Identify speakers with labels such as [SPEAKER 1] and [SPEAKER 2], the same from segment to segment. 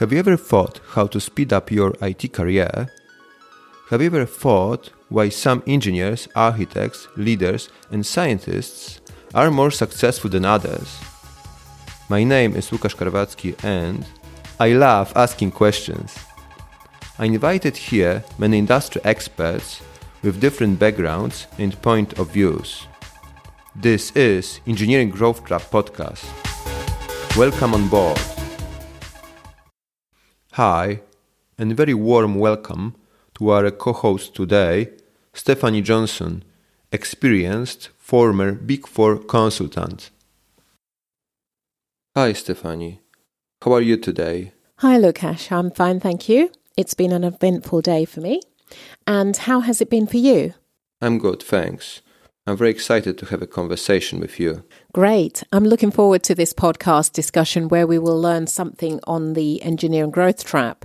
[SPEAKER 1] Have you ever thought how to speed up your IT career? Have you ever thought why some engineers, architects, leaders, and scientists are more successful than others? My name is Łukasz Karwacki and I love asking questions. I invited here many industry experts with different backgrounds and point of views. This is Engineering Growth Club podcast. Welcome on board. Hi, and very warm welcome to our co host today, Stephanie Johnson, experienced former Big Four consultant. Hi, Stephanie. How are you today?
[SPEAKER 2] Hi, Lukasz. I'm fine, thank you. It's been an eventful day for me. And how has it been for you?
[SPEAKER 1] I'm good, thanks. I'm very excited to have a conversation with you.
[SPEAKER 2] Great. I'm looking forward to this podcast discussion where we will learn something on the engineering growth trap.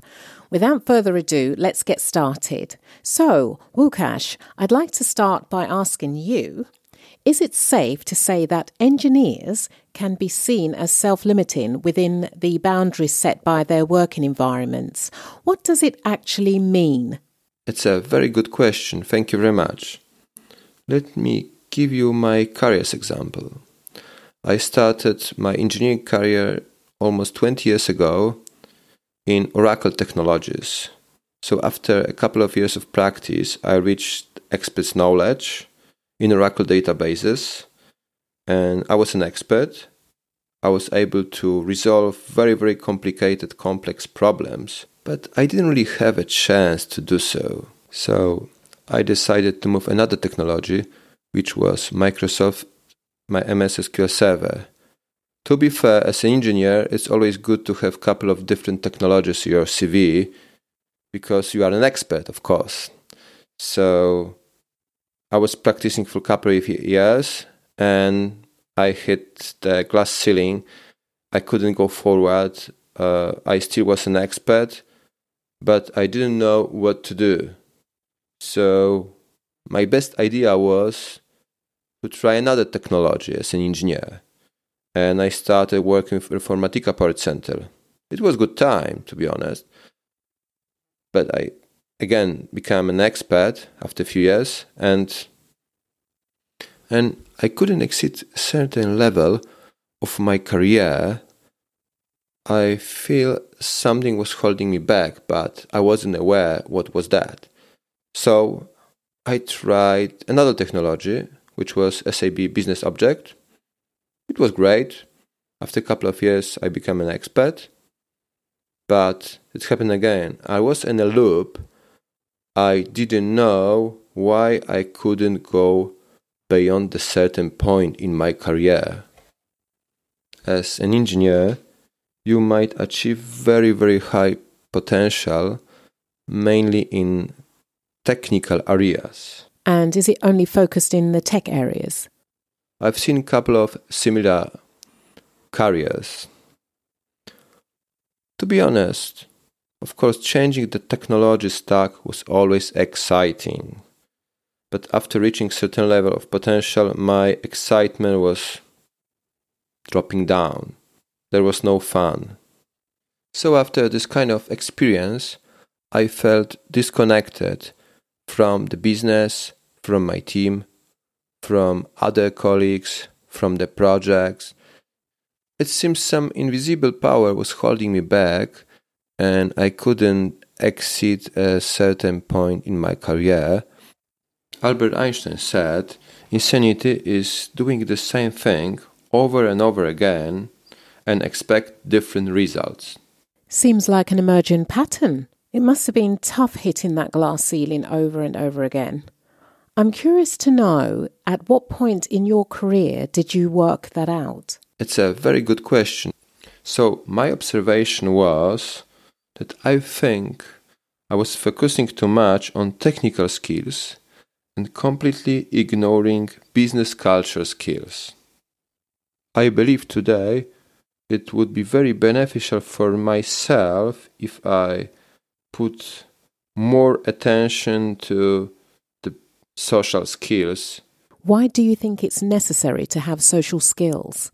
[SPEAKER 2] Without further ado, let's get started. So, Łukasz, I'd like to start by asking you Is it safe to say that engineers can be seen as self limiting within the boundaries set by their working environments? What does it actually mean?
[SPEAKER 1] It's a very good question. Thank you very much. Let me give you my career's example. I started my engineering career almost 20 years ago in Oracle Technologies. So, after a couple of years of practice, I reached expert's knowledge in Oracle databases, and I was an expert. I was able to resolve very, very complicated, complex problems, but I didn't really have a chance to do so. So, I decided to move another technology which was Microsoft, my MS SQL Server. To be fair, as an engineer, it's always good to have a couple of different technologies in your CV because you are an expert, of course. So I was practicing for a couple of years and I hit the glass ceiling. I couldn't go forward. Uh, I still was an expert, but I didn't know what to do. So my best idea was to try another technology as an engineer. And I started working for Informatica Power Center. It was good time, to be honest. But I again became an expert after a few years and and I couldn't exceed a certain level of my career. I feel something was holding me back, but I wasn't aware what was that. So I tried another technology which was SAP Business Object. It was great. After a couple of years, I became an expert. But it happened again. I was in a loop. I didn't know why I couldn't go beyond a certain point in my career. As an engineer, you might achieve very, very high potential, mainly in technical areas.
[SPEAKER 2] And is it only focused in the tech areas?
[SPEAKER 1] I've seen a couple of similar careers. To be honest, of course, changing the technology stack was always exciting. But after reaching certain level of potential, my excitement was dropping down. There was no fun. So after this kind of experience, I felt disconnected from the business, from my team, from other colleagues, from the projects. It seems some invisible power was holding me back, and I couldn't exceed a certain point in my career. Albert Einstein said, Insanity is doing the same thing over and over again and expect different results.
[SPEAKER 2] Seems like an emergent pattern. It must have been tough hitting that glass ceiling over and over again. I'm curious to know at what point in your career did you work that out?
[SPEAKER 1] It's a very good question. So, my observation was that I think I was focusing too much on technical skills and completely ignoring business culture skills. I believe today it would be very beneficial for myself if I put more attention to social skills.
[SPEAKER 2] Why do you think it's necessary to have social skills?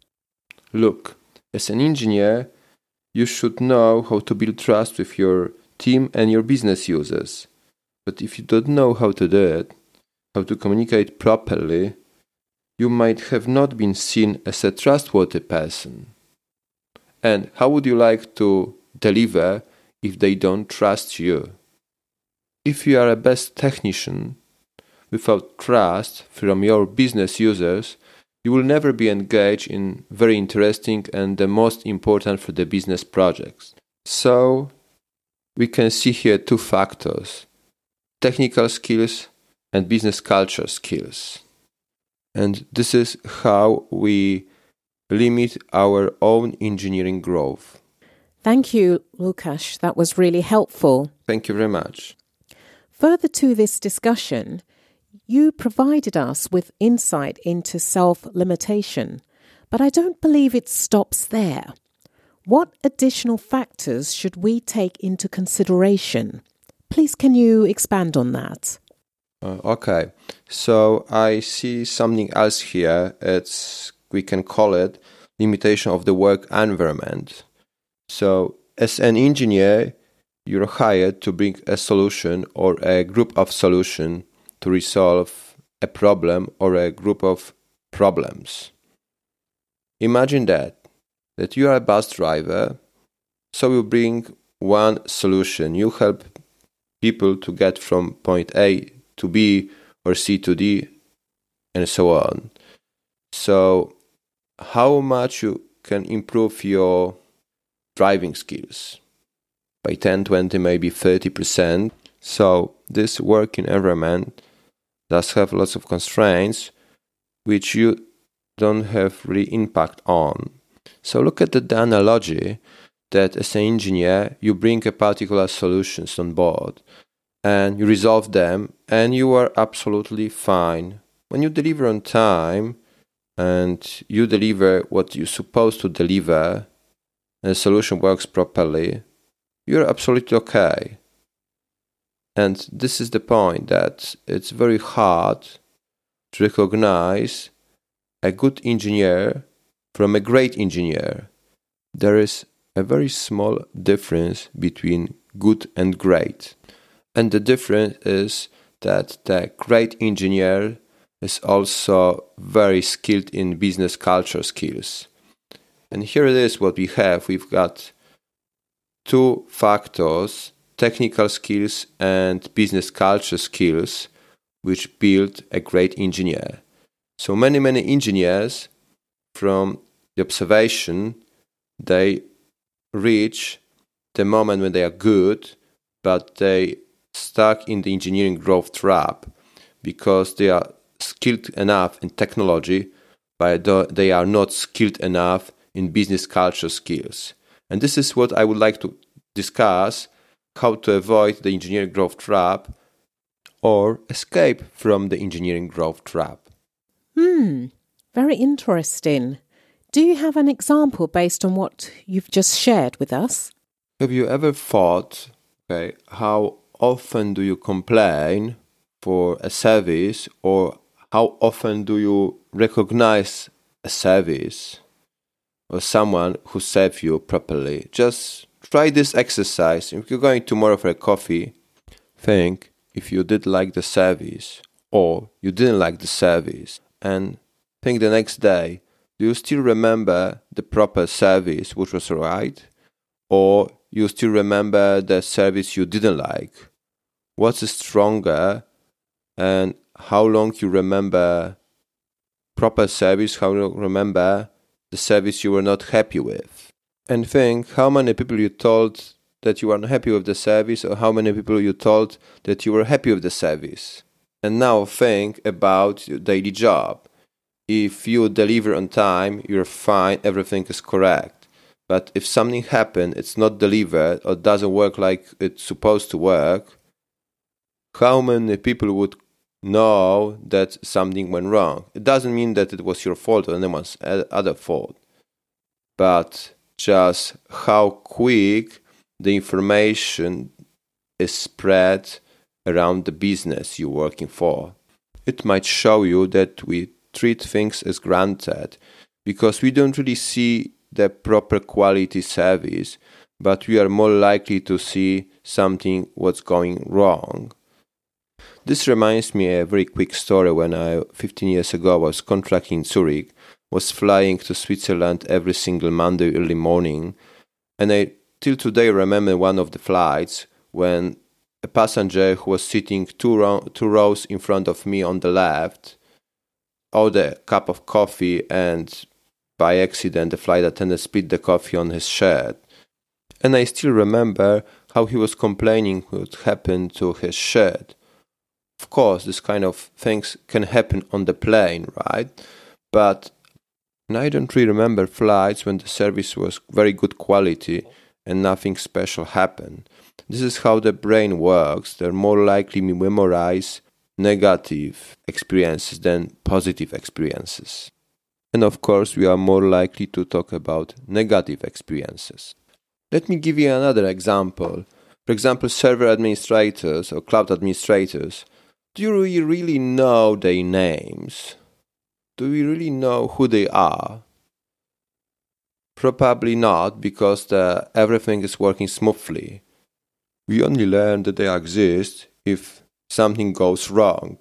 [SPEAKER 1] Look, as an engineer, you should know how to build trust with your team and your business users. But if you don't know how to do it, how to communicate properly, you might have not been seen as a trustworthy person. And how would you like to deliver if they don't trust you? If you are a best technician without trust from your business users, you will never be engaged in very interesting and the most important for the business projects. So, we can see here two factors technical skills and business culture skills. And this is how we limit our own engineering growth.
[SPEAKER 2] Thank you, Lukasz. That was really helpful.
[SPEAKER 1] Thank you very much.
[SPEAKER 2] Further to this discussion, you provided us with insight into self limitation, but I don't believe it stops there. What additional factors should we take into consideration? Please, can you expand on that?
[SPEAKER 1] Uh, okay, so I see something else here. It's we can call it limitation of the work environment. So, as an engineer, you're hired to bring a solution or a group of solution to resolve a problem or a group of problems. Imagine that that you are a bus driver, so you bring one solution. You help people to get from point A to B or C to D and so on. So how much you can improve your driving skills? by 10, 20, maybe 30%. So this working environment does have lots of constraints which you don't have really impact on. So look at the, the analogy that as an engineer you bring a particular solutions on board and you resolve them and you are absolutely fine. When you deliver on time and you deliver what you're supposed to deliver and the solution works properly, you're absolutely okay. And this is the point that it's very hard to recognize a good engineer from a great engineer. There is a very small difference between good and great. And the difference is that the great engineer is also very skilled in business culture skills. And here it is what we have. We've got two factors technical skills and business culture skills which build a great engineer. So many, many engineers from the observation they reach the moment when they are good, but they stuck in the engineering growth trap because they are skilled enough in technology, but they are not skilled enough in business culture skills. And this is what I would like to discuss how to avoid the engineering growth trap or escape from the engineering growth trap.
[SPEAKER 2] Hmm, very interesting. Do you have an example based on what you've just shared with us?
[SPEAKER 1] Have you ever thought, okay, how often do you complain for a service or how often do you recognize a service? or someone who serves you properly. Just try this exercise. If you're going tomorrow for a coffee, think if you did like the service or you didn't like the service and think the next day, do you still remember the proper service which was right? Or you still remember the service you didn't like? What's stronger and how long you remember proper service, how long you remember the service you were not happy with. And think how many people you told that you were unhappy with the service or how many people you told that you were happy with the service. And now think about your daily job. If you deliver on time, you're fine, everything is correct. But if something happened, it's not delivered or doesn't work like it's supposed to work, how many people would know that something went wrong. It doesn't mean that it was your fault or anyone's uh, other fault, but just how quick the information is spread around the business you're working for. It might show you that we treat things as granted because we don't really see the proper quality service, but we are more likely to see something what's going wrong. This reminds me a very quick story when I 15 years ago was contracting in Zurich, was flying to Switzerland every single Monday early morning, and I till today remember one of the flights when a passenger who was sitting two, ro- two rows in front of me on the left ordered a cup of coffee and by accident the flight attendant spilled the coffee on his shirt. And I still remember how he was complaining what happened to his shirt. Of course, this kind of things can happen on the plane, right? But I don't really remember flights when the service was very good quality and nothing special happened. This is how the brain works. They're more likely to memorize negative experiences than positive experiences. And of course, we are more likely to talk about negative experiences. Let me give you another example. For example, server administrators or cloud administrators. Do you really know their names? Do we really know who they are? Probably not, because the, everything is working smoothly. We only learn that they exist if something goes wrong.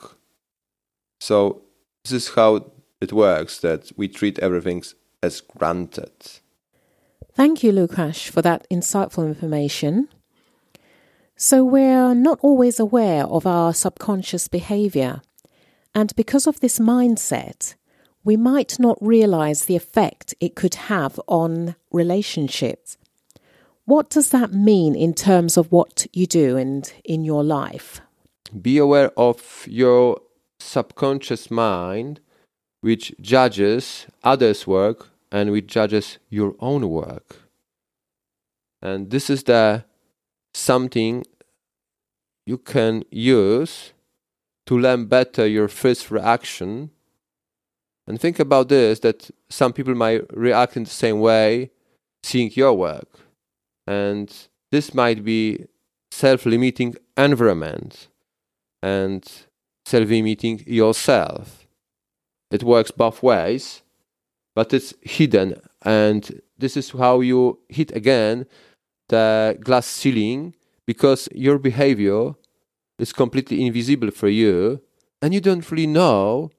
[SPEAKER 1] So, this is how it works that we treat everything as granted.
[SPEAKER 2] Thank you, Lukasz, for that insightful information. So, we're not always aware of our subconscious behavior. And because of this mindset, we might not realize the effect it could have on relationships. What does that mean in terms of what you do and in your life?
[SPEAKER 1] Be aware of your subconscious mind, which judges others' work and which judges your own work. And this is the something you can use to learn better your first reaction and think about this that some people might react in the same way seeing your work. And this might be self limiting environment and self limiting yourself. It works both ways, but it's hidden. And this is how you hit again the glass ceiling because your behavior is completely invisible for you and you don't really know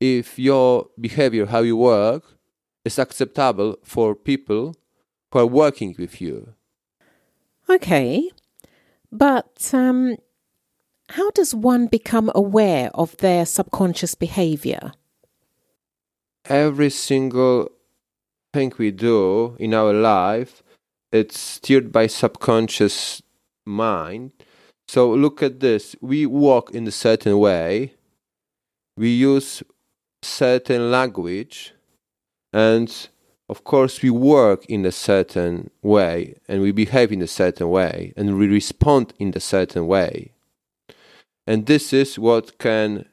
[SPEAKER 1] if your behavior, how you work, is acceptable for people who are working with you.
[SPEAKER 2] Okay, but um, how does one become aware of their subconscious behavior?
[SPEAKER 1] Every single thing we do in our life, it's steered by subconscious mind. So look at this. We walk in a certain way. We use certain language and of course we work in a certain way and we behave in a certain way and we respond in a certain way. And this is what can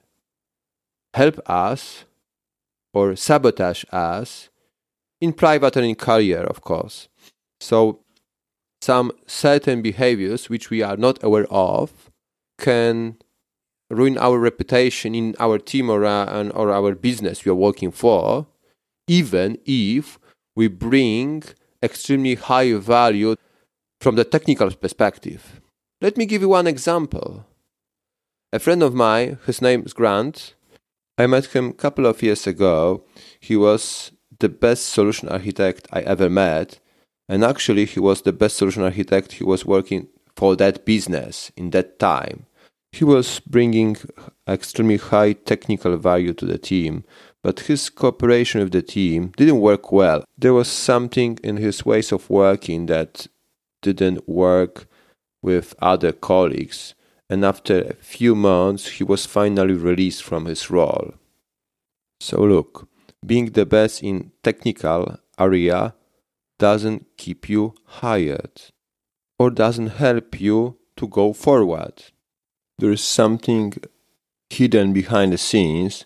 [SPEAKER 1] help us or sabotage us in private and in career of course. So some certain behaviors which we are not aware of can ruin our reputation in our team or, uh, or our business we are working for, even if we bring extremely high value from the technical perspective. Let me give you one example. A friend of mine, his name is Grant, I met him a couple of years ago. He was the best solution architect I ever met. And actually, he was the best solution architect. He was working for that business in that time. He was bringing extremely high technical value to the team, but his cooperation with the team didn't work well. There was something in his ways of working that didn't work with other colleagues, and after a few months, he was finally released from his role. So, look, being the best in technical area doesn't keep you hired or doesn't help you to go forward there is something hidden behind the scenes,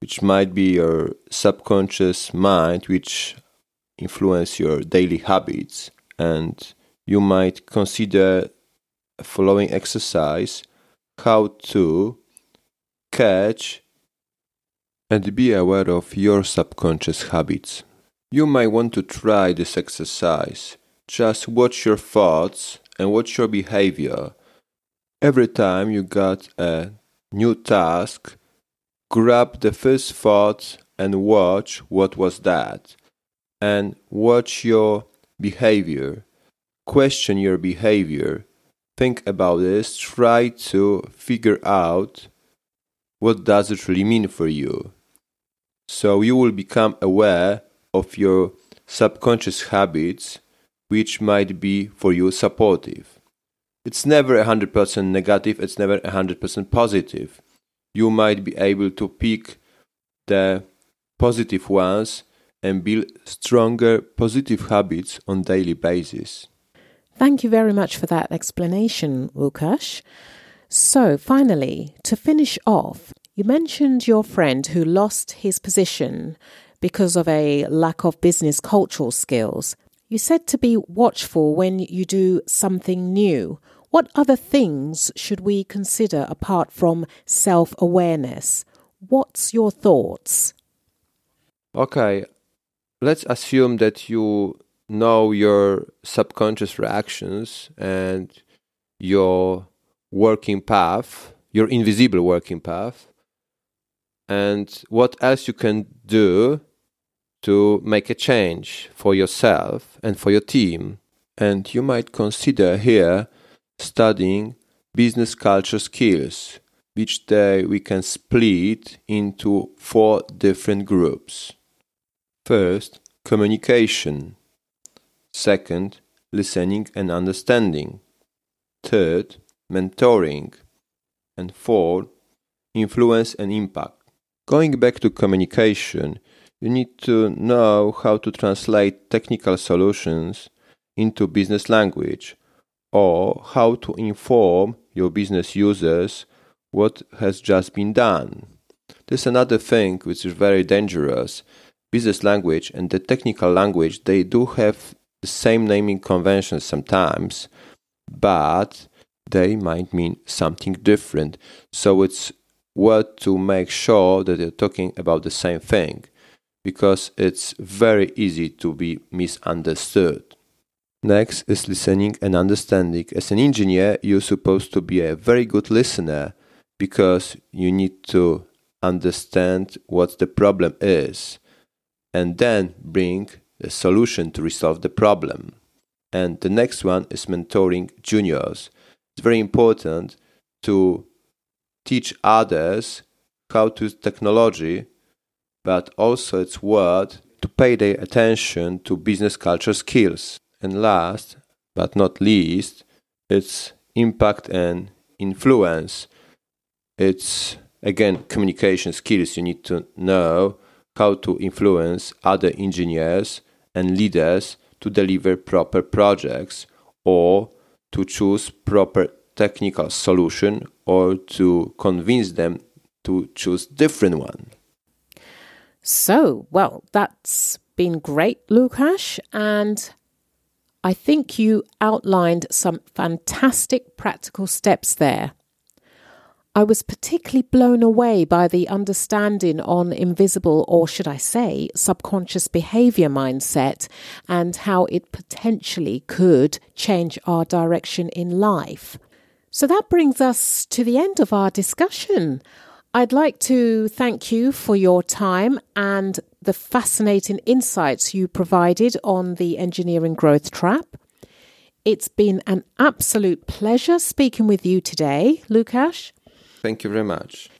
[SPEAKER 1] which might be your subconscious mind, which influence your daily habits, and you might consider following exercise how to catch and be aware of your subconscious habits. You might want to try this exercise. Just watch your thoughts and watch your behavior. Every time you got a new task, grab the first thought and watch what was that. And watch your behavior. Question your behavior. Think about this. Try to figure out what does it really mean for you. So you will become aware of your subconscious habits which might be for you supportive. It's never 100% negative, it's never 100% positive. You might be able to pick the positive ones and build stronger positive habits on daily basis.
[SPEAKER 2] Thank you very much for that explanation, Łukasz. So, finally, to finish off, you mentioned your friend who lost his position because of a lack of business cultural skills. You said to be watchful when you do something new. What other things should we consider apart from self awareness? What's your thoughts?
[SPEAKER 1] Okay, let's assume that you know your subconscious reactions and your working path, your invisible working path, and what else you can do to make a change for yourself and for your team. And you might consider here studying business culture skills, which day we can split into four different groups. First, communication. Second, listening and understanding. Third, mentoring. And fourth, influence and impact. Going back to communication, you need to know how to translate technical solutions into business language or how to inform your business users what has just been done. There's another thing which is very dangerous. Business language and the technical language, they do have the same naming conventions sometimes, but they might mean something different. So it's worth to make sure that you're talking about the same thing because it's very easy to be misunderstood. Next is listening and understanding. As an engineer, you're supposed to be a very good listener because you need to understand what the problem is and then bring a solution to resolve the problem. And the next one is mentoring juniors. It's very important to teach others how to use technology but also it's worth to pay their attention to business culture skills. And last but not least, it's impact and influence. It's again communication skills. You need to know how to influence other engineers and leaders to deliver proper projects or to choose proper technical solution or to convince them to choose different one.
[SPEAKER 2] So, well, that's been great, Łukasz, and I think you outlined some fantastic practical steps there. I was particularly blown away by the understanding on invisible, or should I say, subconscious behavior mindset and how it potentially could change our direction in life. So that brings us to the end of our discussion. I'd like to thank you for your time and the fascinating insights you provided on the engineering growth trap. It's been an absolute pleasure speaking with you today, Łukasz.
[SPEAKER 1] Thank you very much.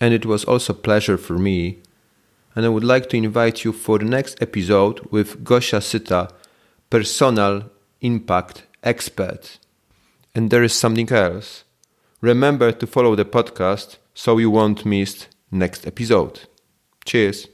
[SPEAKER 1] And it was also a pleasure for me. And I would like to invite you for the next episode with Gosia Sita, personal impact expert. And there is something else. Remember to follow the podcast so you won't miss next episode. Cheers.